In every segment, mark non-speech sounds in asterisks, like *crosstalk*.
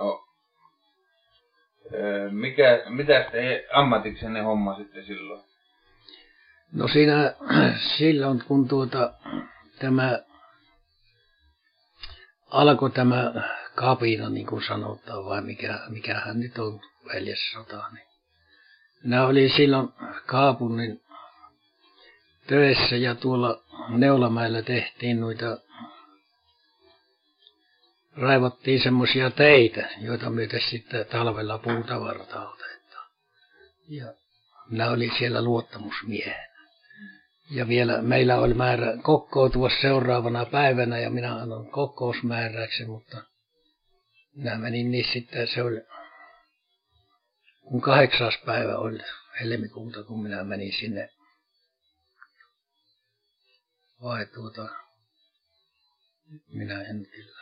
No, mikä, mitä te ammatiksenne hommasitte silloin? No siinä silloin, kun tuota, tämä alkoi tämä kapina, niin kuin sanotaan, vai mikä, mikähän nyt on veljessota, niin minä olin silloin kaupungin töissä ja tuolla Neulamäellä tehtiin noita, raivottiin semmoisia teitä, joita myöten sitten talvella puutavarta otetaan. Ja minä olin siellä luottamusmiehenä. Ja vielä meillä oli määrä kokkoutua seuraavana päivänä ja minä annan kokousmääräyksen, mutta minä menin niin sitten, se oli kun kahdeksas päivä oli helmikuuta, kun minä menin sinne vai tuota, minä en kyllä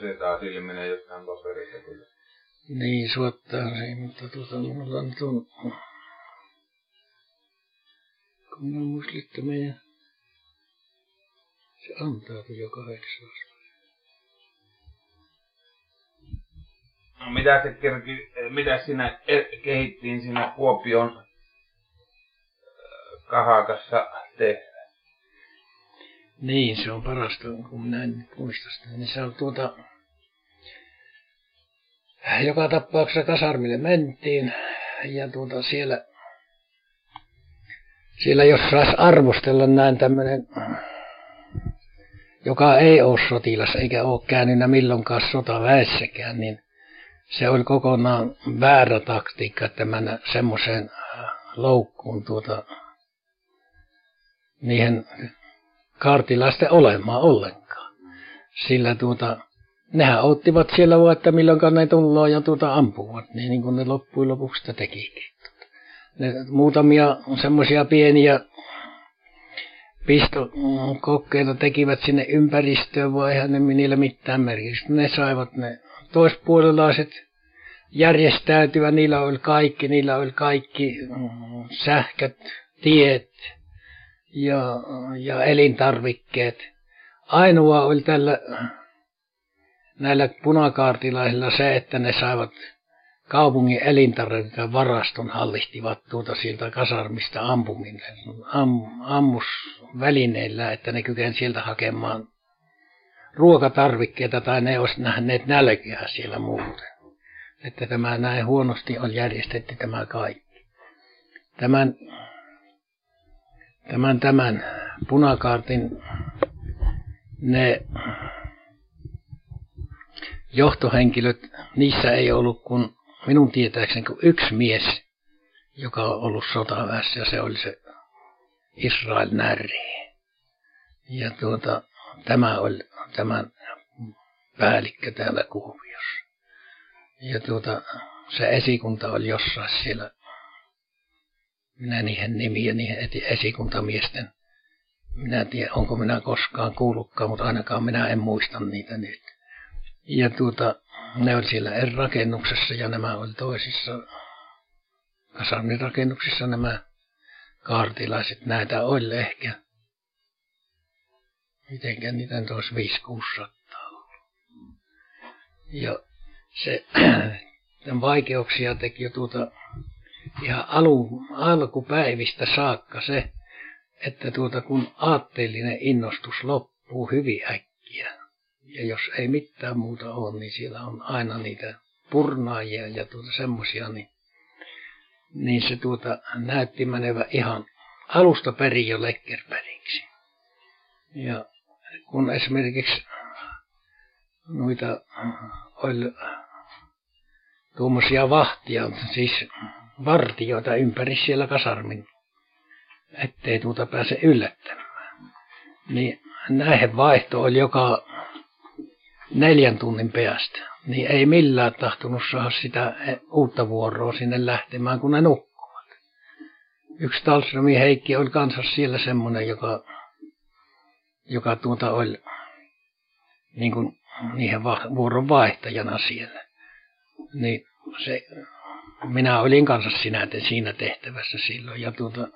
Se taas ilmenee jostain paperissa kyllä. Niin, suottaa se, mutta tuota, minulla on tuon, kun minä muistin, että meidän, se antaa jo kahdeksas No mitä se kerki, mitä siinä e- kehittiin siinä Kuopion äh, kahakassa tehdä? Niin, se on parasta, kun minä en muista sitä. Niin se on tuota, joka tapauksessa kasarmille mentiin ja tuota siellä, siellä jos saisi arvostella näin tämmöinen, joka ei ole sotilas eikä ole käynyt milloinkaan sotaväessäkään, niin se oli kokonaan väärä taktiikka, että mennä semmoiseen loukkuun tuota, niihin kaartilaisten olemaan ollenkaan. Sillä tuota, nehän ottivat siellä vaan, että milloinkaan ne tullaan ja tuota ampuvat, niin, niin kuin ne loppujen lopuksi sitä tekikin. Ne muutamia semmoisia pieniä pistokokkeita tekivät sinne ympäristöön, vai eihän ne niillä mitään merkitystä. Ne saivat ne toispuolelaiset järjestäytyä, niillä oli kaikki, niillä oli kaikki mm, sähköt, tiet ja, ja elintarvikkeet. Ainoa oli tällä näillä punakaartilaisilla se, että ne saivat kaupungin elintarvikkeiden varaston hallistivat tuota sieltä kasarmista ampuminen, am, ammusvälineillä, että ne kykensivät sieltä hakemaan ruokatarvikkeita tai ne olisi nähneet nälkeä siellä muuten. Että tämä näin huonosti on järjestetty tämä kaikki. Tämän, tämän, tämän punakaartin ne johtohenkilöt, niissä ei ollut kuin minun tietääkseni kuin yksi mies, joka on ollut sotaväessä ja se oli se Israel Närri. Ja tuota, tämä oli tämän päällikkö täällä Kuhviossa. Ja tuota, se esikunta oli jossain siellä, minä niihin nimiä, niihin esikuntamiesten, minä en tiedä, onko minä koskaan kuullutkaan, mutta ainakaan minä en muista niitä nyt. Ja tuota, ne oli siellä eri rakennuksessa ja nämä oli toisissa kasarnirakennuksissa nämä kaartilaiset. Näitä oli ehkä mitenkä niitä nyt olisi 5 600 Ja se tämän *clears throat* vaikeuksia teki jo tuota ihan alu, alkupäivistä saakka se, että tuota kun aatteellinen innostus loppuu hyvin äkkiä, ja jos ei mitään muuta ole, niin siellä on aina niitä purnaajia ja tuota semmoisia, niin, niin se tuota näytti menevä ihan alusta perin jo lekkerperiksi. Ja kun esimerkiksi noita oli tuommoisia vahtia, siis vartioita ympäri siellä kasarmin, ettei tuota pääse yllättämään. Niin näihin vaihto oli joka neljän tunnin päästä. Niin ei millään tahtunut saada sitä uutta vuoroa sinne lähtemään, kun ne nukkuvat. Yksi Talströmin Heikki oli kanssa siellä semmoinen, joka joka tuota oli niin kuin niihin vuoron vaihtajana siellä. Niin se, minä olin kanssa sinä, siinä tehtävässä silloin ja tuota,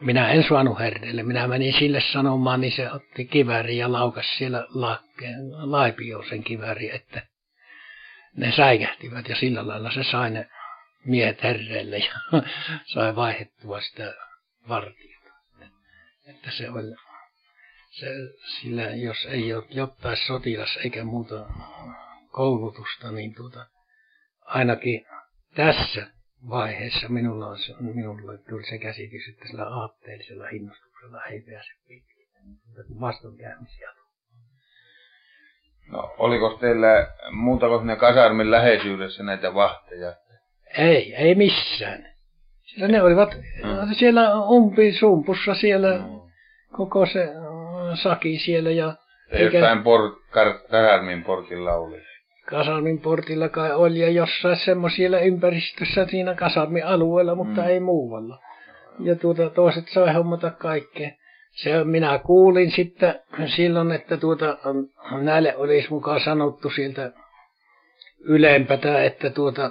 minä en saanut herreille. Minä menin sille sanomaan, niin se otti kiväärin ja laukas siellä laakkeen, laipioon sen kiväärin, että ne säikähtivät ja sillä lailla se sai ne miehet herreille ja *laughs* sai vaihettua sitä vartiota. Että se oli, se, sillä jos ei ole jotain sotilas eikä muuta koulutusta, niin tuota, ainakin tässä vaiheessa minulla, on, minulla tuli se käsitys, että sillä aatteellisella innostuksella ei pääse mutta vastoinkäymisiä No, oliko teillä muuta kuin ne kasarmin läheisyydessä näitä vahteja? Ei, ei missään. Siellä ne olivat mm. siellä umpisumpussa siellä mm. koko se saki siellä ja... Ei eikä... jostain por, kar, kasarmin portilla oli? Kasarmin portilla kai oli ja jossain semmoisilla ympäristössä siinä kasarmin alueella, mutta mm. ei muualla. Ja tuota, toiset sai hommata kaikkea. Se minä kuulin sitten silloin, että tuota, näille olisi mukaan sanottu sieltä ylempää, että tuota,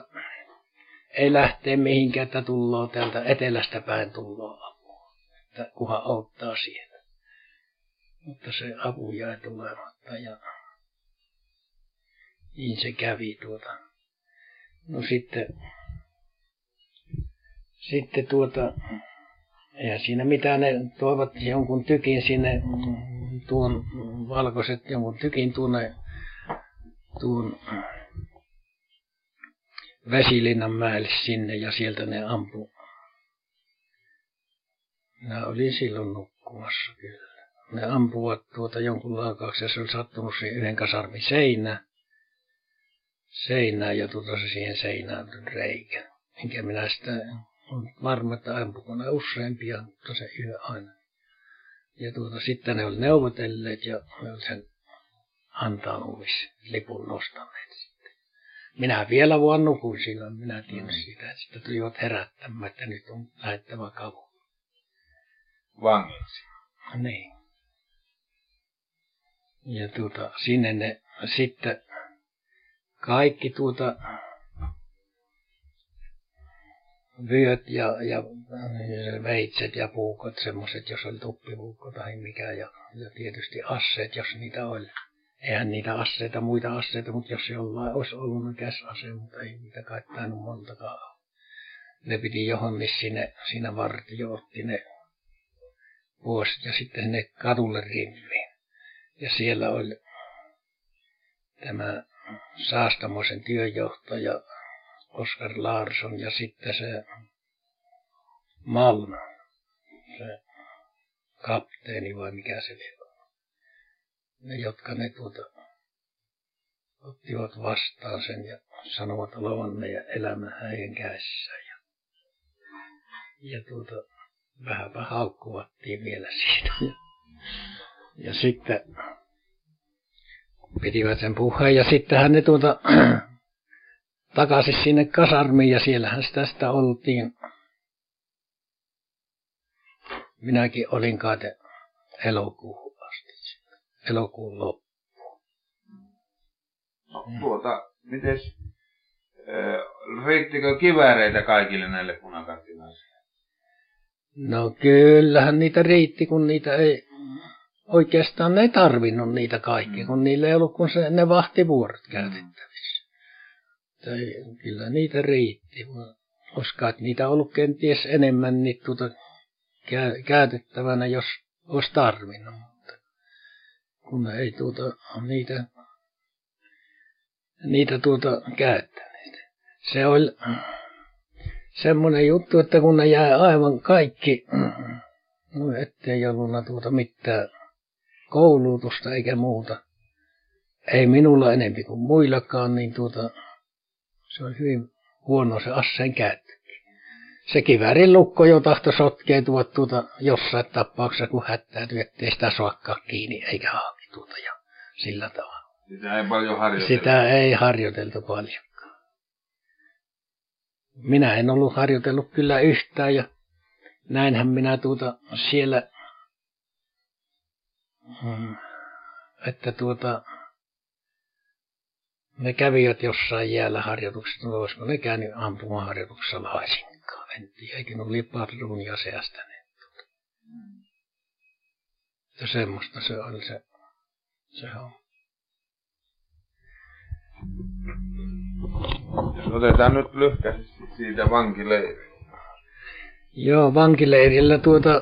ei lähtee mihinkään, että tulloo täältä etelästä päin tulloo apua. Että kuhan auttaa sieltä. Mutta se apu jäi tulematta ja niin se kävi tuota. No sitten, sitten tuota, eihän siinä mitään, ne toivat jonkun tykin sinne, tuon valkoiset jonkun tykin tuonne, tuon Vesilinnan mäelle sinne ja sieltä ne ampu. Minä olin silloin nukkumassa kyllä. Ne ampuvat tuota jonkun laakauksen ja se oli sattunut siihen yhden kasarmin seinään. Seinään ja tuota se siihen seinään reikä. Enkä minä sitä varma, että ampuko ne useampia, mutta se yhä aina. Ja tuota, sitten ne oli neuvotelleet ja ne oli sen antautumis lipun nostaneet sitten. Minä vielä vaan nukuin silloin, minä tiedän mm. sitä. Sitten tulivat herättämään, että nyt on lähettävä kavu. Vangiksi? Niin. Ja tuota, sinne ne sitten kaikki tuota vyöt ja, ja veitset ja puukot, semmoiset, jos oli tuppipuukko tai mikä, ja, ja tietysti asseet, jos niitä oli. Eihän niitä asseita, muita asseita, mutta jos jollain olisi ollut ne käsase, mutta ei niitä kai tainnut montakaan. Ne piti johonkin sinne, siinä vartio otti ne vuosi ja sitten sinne kadulle rimmiin. Ja siellä oli tämä Saastamoisen työjohtaja Oskar Larsson ja sitten se Malm, se kapteeni vai mikä se oli. Ne, jotka ne tuota, ottivat vastaan sen ja sanovat olevan meidän elämä häien käessä. Ja, ja tuota, vähänpä haukkuvattiin vielä siitä. Ja, ja sitten pitivät sen puheen ja sittenhän ne tuota, *clears throat* takaisin sinne kasarmiin ja siellähän sitä, sitä oltiin. Minäkin olin kai elokuuhun asti, elokuun loppuun. No, tuota, mites, äh, riittikö kivääreitä kaikille näille punakattilaisille? No kyllähän niitä riitti, kun niitä ei, oikeastaan ne ei tarvinnut niitä kaikki, kun niillä ei ollut kun se, ne vahtivuorot käytettävissä. Tai kyllä niitä riitti, koska niitä ollut kenties enemmän niin tuota, käytettävänä, jos olisi tarvinnut. Mutta kun ei tuota, niitä, niitä tuota käyttäneet. Se oli semmoinen juttu, että kun ne jäi aivan kaikki, no ettei ollut tuota mitään koulutusta eikä muuta, ei minulla enempi kuin muillakaan, niin tuota, se on hyvin huono se asseen käyttö. Se kiväärin lukko jo tahto sotkeutua tuota jossain tapauksessa, kun hättäytyy, ettei sitä soakkaa kiinni eikä haaki tuota ja sillä tavalla. Sitä ei paljon harjoiteltu. Sitä ei harjoiteltu paljonkaan. Minä en ollut harjoitellut kyllä yhtään ja näinhän minä tuota siellä, että tuota, ne kävivät jossain jäällä harjoituksessa, no olisiko ne käynyt ampumaharjoituksessa laisinkaan. En tiedä, eikö ne oli padruunia säästäneet. Että semmoista se oli se, se on. Jos otetaan nyt lyhkäisesti siitä vankileiristä. Joo, vankileirillä tuota,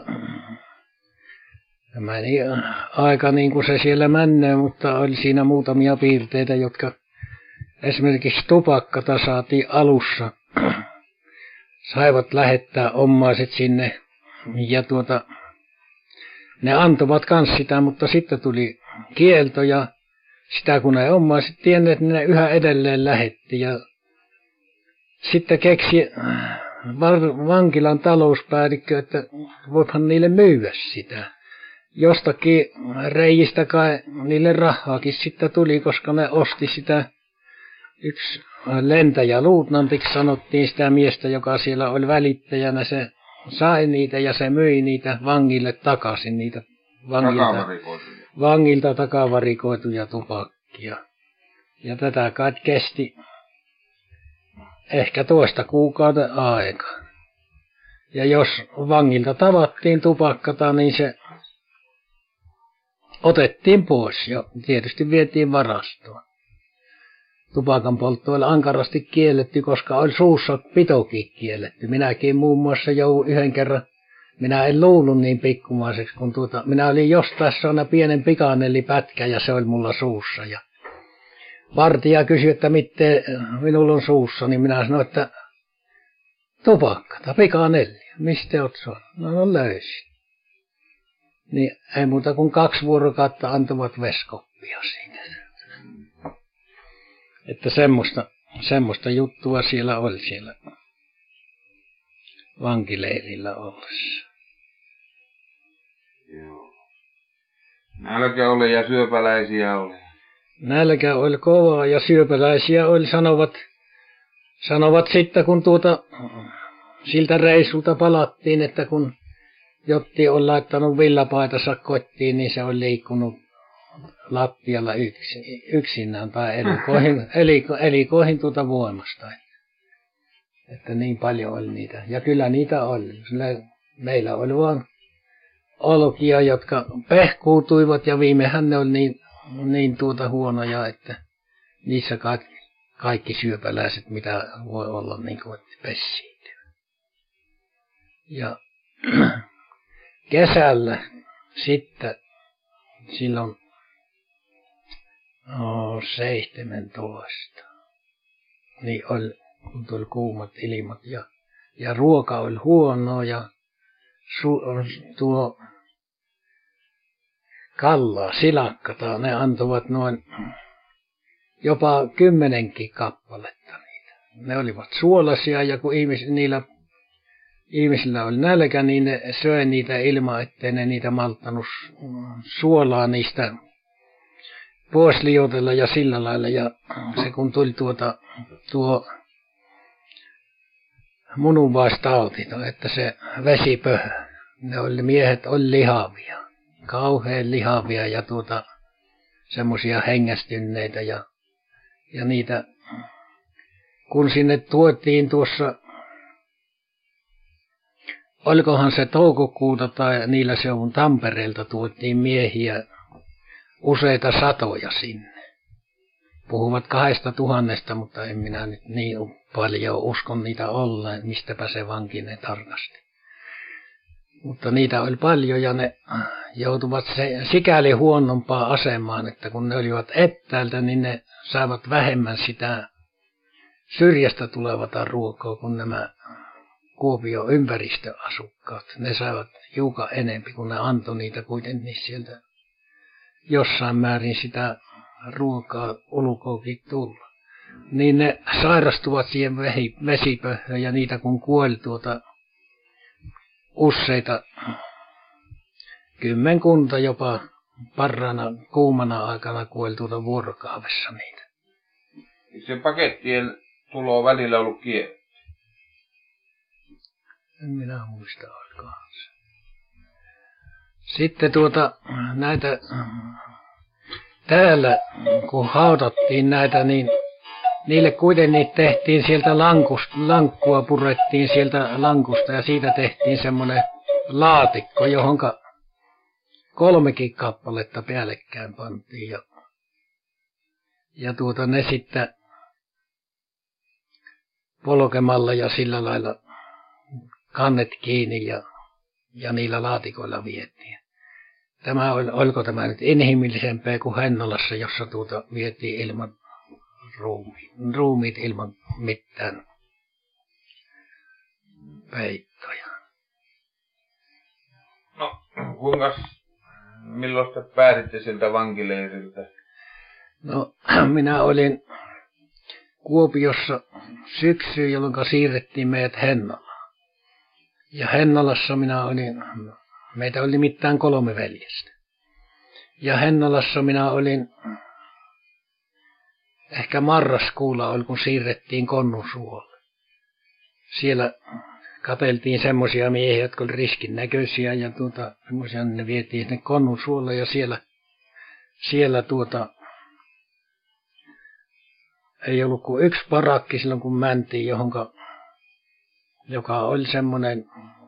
meni aika niin kuin se siellä menee, mutta oli siinä muutamia piirteitä, jotka esimerkiksi tupakkata saatiin alussa. *clears throat* Saivat lähettää omaiset sinne ja tuota, ne antoivat kans sitä, mutta sitten tuli kielto ja sitä kun ei omaiset tienneet, niin ne yhä edelleen lähetti ja sitten keksi vankilan talouspäällikkö, että voihan niille myydä sitä. Jostakin reijistä kai niille rahaakin sitten tuli, koska ne osti sitä yksi lentäjä luutnantiksi sanottiin sitä miestä, joka siellä oli välittäjänä. Se sai niitä ja se myi niitä vangille takaisin, niitä vangilta, vangilta takavarikoituja tupakkia. Ja tätä kai kesti ehkä toista kuukauden aika. Ja jos vangilta tavattiin tupakkata, niin se otettiin pois ja tietysti vietiin varastoon. Tupakan poltto oli ankarasti kielletty, koska oli suussa pitokin kielletty. Minäkin muun muassa jouduin yhden kerran, minä en luullut niin pikkumaiseksi, kun tuota, minä olin jostain saanut pienen pikanellipätkä ja se oli mulla suussa. Ja Vartija kysyi, että miten minulla on suussa, niin minä sanoin, että tupakka tai pikanelli. Mistä olet saanut? No, no löysin. Niin ei muuta kuin kaksi vuorokautta antavat veskoppia siinä. Että semmoista, semmoista juttua siellä oli siellä vankileirillä ollessa. Joo. Nälkä oli ja syöpäläisiä oli. Nälkä oli kovaa ja syöpäläisiä oli, sanovat, sanovat sitten, kun tuota, siltä reissulta palattiin, että kun Jotti on laittanut villapaitansa kotiin, niin se on liikkunut lattialla yksi, yksinään tai elikoihin, eliko, elikoihin tuota voimasta. Että niin paljon oli niitä. Ja kyllä niitä oli. Sillä meillä oli vain olkia, jotka pehkuutuivat ja viimehän ne oli niin niin tuota huonoja, että niissä kaikki, kaikki syöpäläiset, mitä voi olla, niin kuin pessiintyy. Ja *clears throat* kesällä sitten silloin no, 17, niin oli, kun tuli kuumat ilmat ja, ja ruoka oli huonoa ja su, tuo kallaa, silakkata, ne antoivat noin jopa kymmenenkin kappaletta niitä. Ne olivat suolasia ja kun ihmis, niillä ihmisillä oli nälkä, niin ne söi niitä ilman, ettei ne niitä malttanut suolaa niistä pois liotella ja sillä lailla. Ja se kun tuli tuota, tuo mununvaistauti, että se vesipöhö, ne oli, miehet oli lihavia kauhean lihavia ja tuota, semmoisia hengästyneitä ja, ja niitä, kun sinne tuotiin tuossa, olikohan se toukokuuta tai niillä se on Tampereelta tuotiin miehiä useita satoja sinne. Puhuvat kahdesta tuhannesta, mutta en minä nyt niin paljon uskon niitä olleen, mistäpä se vankinen tarkasti. Mutta niitä oli paljon ja ne joutuvat se, sikäli huonompaan asemaan, että kun ne olivat etäältä, niin ne saavat vähemmän sitä syrjästä tulevata ruokaa kuin nämä Kuopio ympäristöasukkaat. Ne saivat hiukan enempi, kun ne antoi niitä kuitenkin sieltä jossain määrin sitä ruokaa ulkoakin tulla. Niin ne sairastuvat siihen vesipöhöön ja niitä kun kuoli tuota useita kymmenkunta jopa parrana kuumana aikana kuoli tuota vuorokaudessa niitä. Se pakettien tulo on välillä ollut kielletty? En minä muista olikohan. Sitten tuota näitä täällä kun haudattiin näitä niin niille kuitenkin tehtiin sieltä lankusta, lankkua purettiin sieltä lankusta ja siitä tehtiin semmoinen laatikko, johonka kolmekin kappaletta päällekkäin pantiin ja, ja tuota ne sitten polkemalla ja sillä lailla kannet kiinni ja, ja niillä laatikoilla vietiin. Tämä oli, oliko tämä nyt inhimillisempää kuin Hennolassa, jossa tuota vietiin ilman ruumi, ruumiit ilman mitään peittoja. No, kuinka, milloin te pääsitte siltä vankileiriltä? No, *clears throat* minä olin Kuopiossa syksyyn, jolloin siirrettiin meidät Hennalaan. Ja Hennalassa minä olin, meitä oli nimittäin kolme veljestä. Ja Hennalassa minä olin, ehkä marraskuulla oli, kun siirrettiin Konnunsuolle. Siellä kateltiin semmoisia miehiä, jotka oli riskin näköisiä ja tuota, semmoisia ne vietiin sinne Konnunsuolle ja siellä, siellä tuota, ei ollut kuin yksi parakki silloin, kun mentiin johonka, joka oli semmoinen,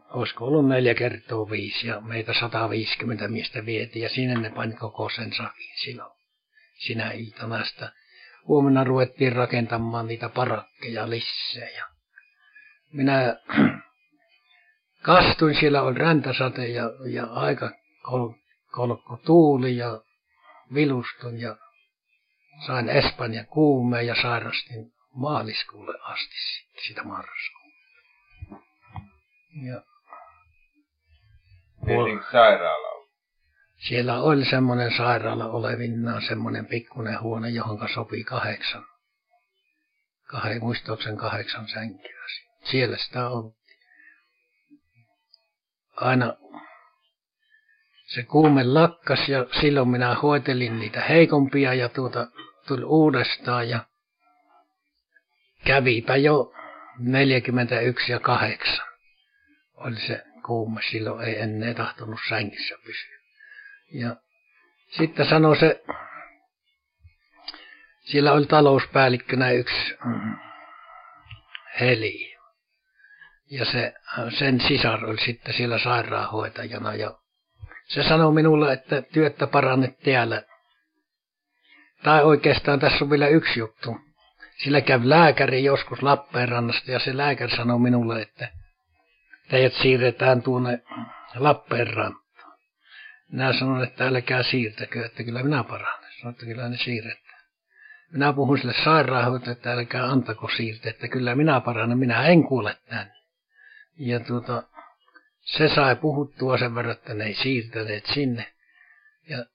olisiko ollut neljä kertaa viisi, ja meitä 150 miestä vietiin, ja sinne ne pani koko sen sakin silloin, sinä iltana. Sitä huomenna ruvettiin rakentamaan niitä parakkeja lisää, ja minä *clears throat* kastuin, siellä oli räntäsate ja, ja aika kol, kolkko tuuli ja vilustun ja sain Espanjan kuumeen ja sairastin maaliskuulle asti sitä Ja sairaala Siellä oli semmoinen sairaala olevinnaan, semmoinen pikkuinen huone, johon sopi kahdeksan, kahden, muistaakseni kahdeksan sänkyä. Siellä sitä oltiin. Aina se kuume lakkas ja silloin minä hoitelin niitä heikompia ja tuota tuli uudestaan ja kävipä jo 41 ja 8. Oli se kuuma, silloin ei ennen tahtonut sängissä pysyä. Ja sitten sanoi se, siellä oli talouspäällikkönä yksi mm, Heli. Ja se, sen sisar oli sitten siellä sairaanhoitajana ja se sanoi minulle, että työtä parannet täällä tai oikeastaan tässä on vielä yksi juttu. Sillä kävi lääkäri joskus Lappeenrannasta ja se lääkäri sanoi minulle, että teidät siirretään tuonne Lappeenrantaan. Minä sanoin, että älkää siirtäkö, että kyllä minä paranen. Sanoin, että kyllä ne siirretään. Minä puhun sille sairaanhoitajalle, että älkää antako siirtää, että kyllä minä paranen, minä en kuule tänne. Ja tuota, se sai puhuttua sen verran, että ne ei siirtäneet sinne. Ja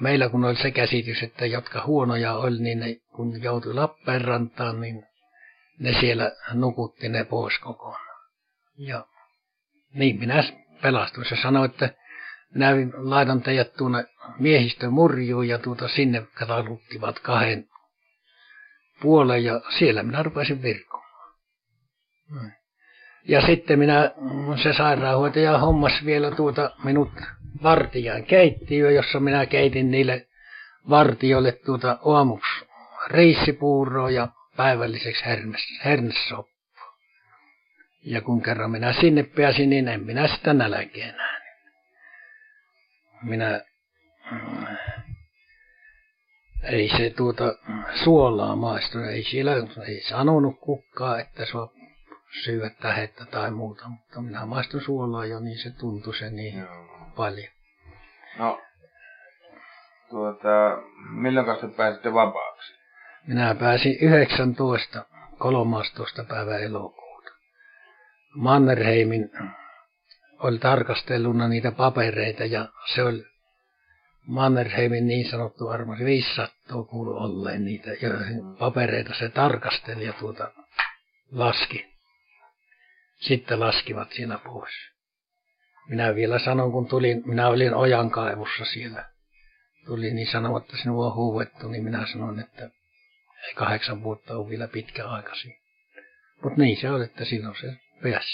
meillä kun oli se käsitys, että jotka huonoja oli, niin ne, kun joutui Lappeenrantaan, niin ne siellä nukutti ne pois kokonaan. Ja niin minä pelastuin. Se sanoi, että minä laitan teidät tuonne miehistön murjuun ja tuota sinne kataluttivat kahden puolen ja siellä minä rupesin virkomaan. Ja sitten minä, se sairaanhoitaja hommas vielä tuota minut vartijan keittiö, jossa minä keitin niille vartijoille tuota aamuksi reissipuuroa ja päivälliseksi hernessoppu. Ja kun kerran minä sinne pääsin, niin en minä sitä nälkeä nähnyt. Minä, ei se tuota suolaa maistu, ei siellä, ei sanonut kukaan, että sua syödä tähettä tai muuta, mutta minä maistun suolaa jo, niin se tuntui se niin Joo. paljon. No, tuota, milloin sä pääsitte vapaaksi? Minä pääsin 19. 13. päivä elokuuta. Mannerheimin oli tarkastelluna niitä papereita ja se oli Mannerheimin niin sanottu armas 500 kuulu olleen niitä papereita se tarkasteli ja tuota laski sitten laskivat siellä pois. Minä vielä sanon, kun tulin, minä olin ojankaivussa siellä. Tuli niin sanoa, että sinua on huuettu, niin minä sanon, että kahdeksan vuotta ole vielä pitkä aika Mutta niin se oli, että silloin se Yes.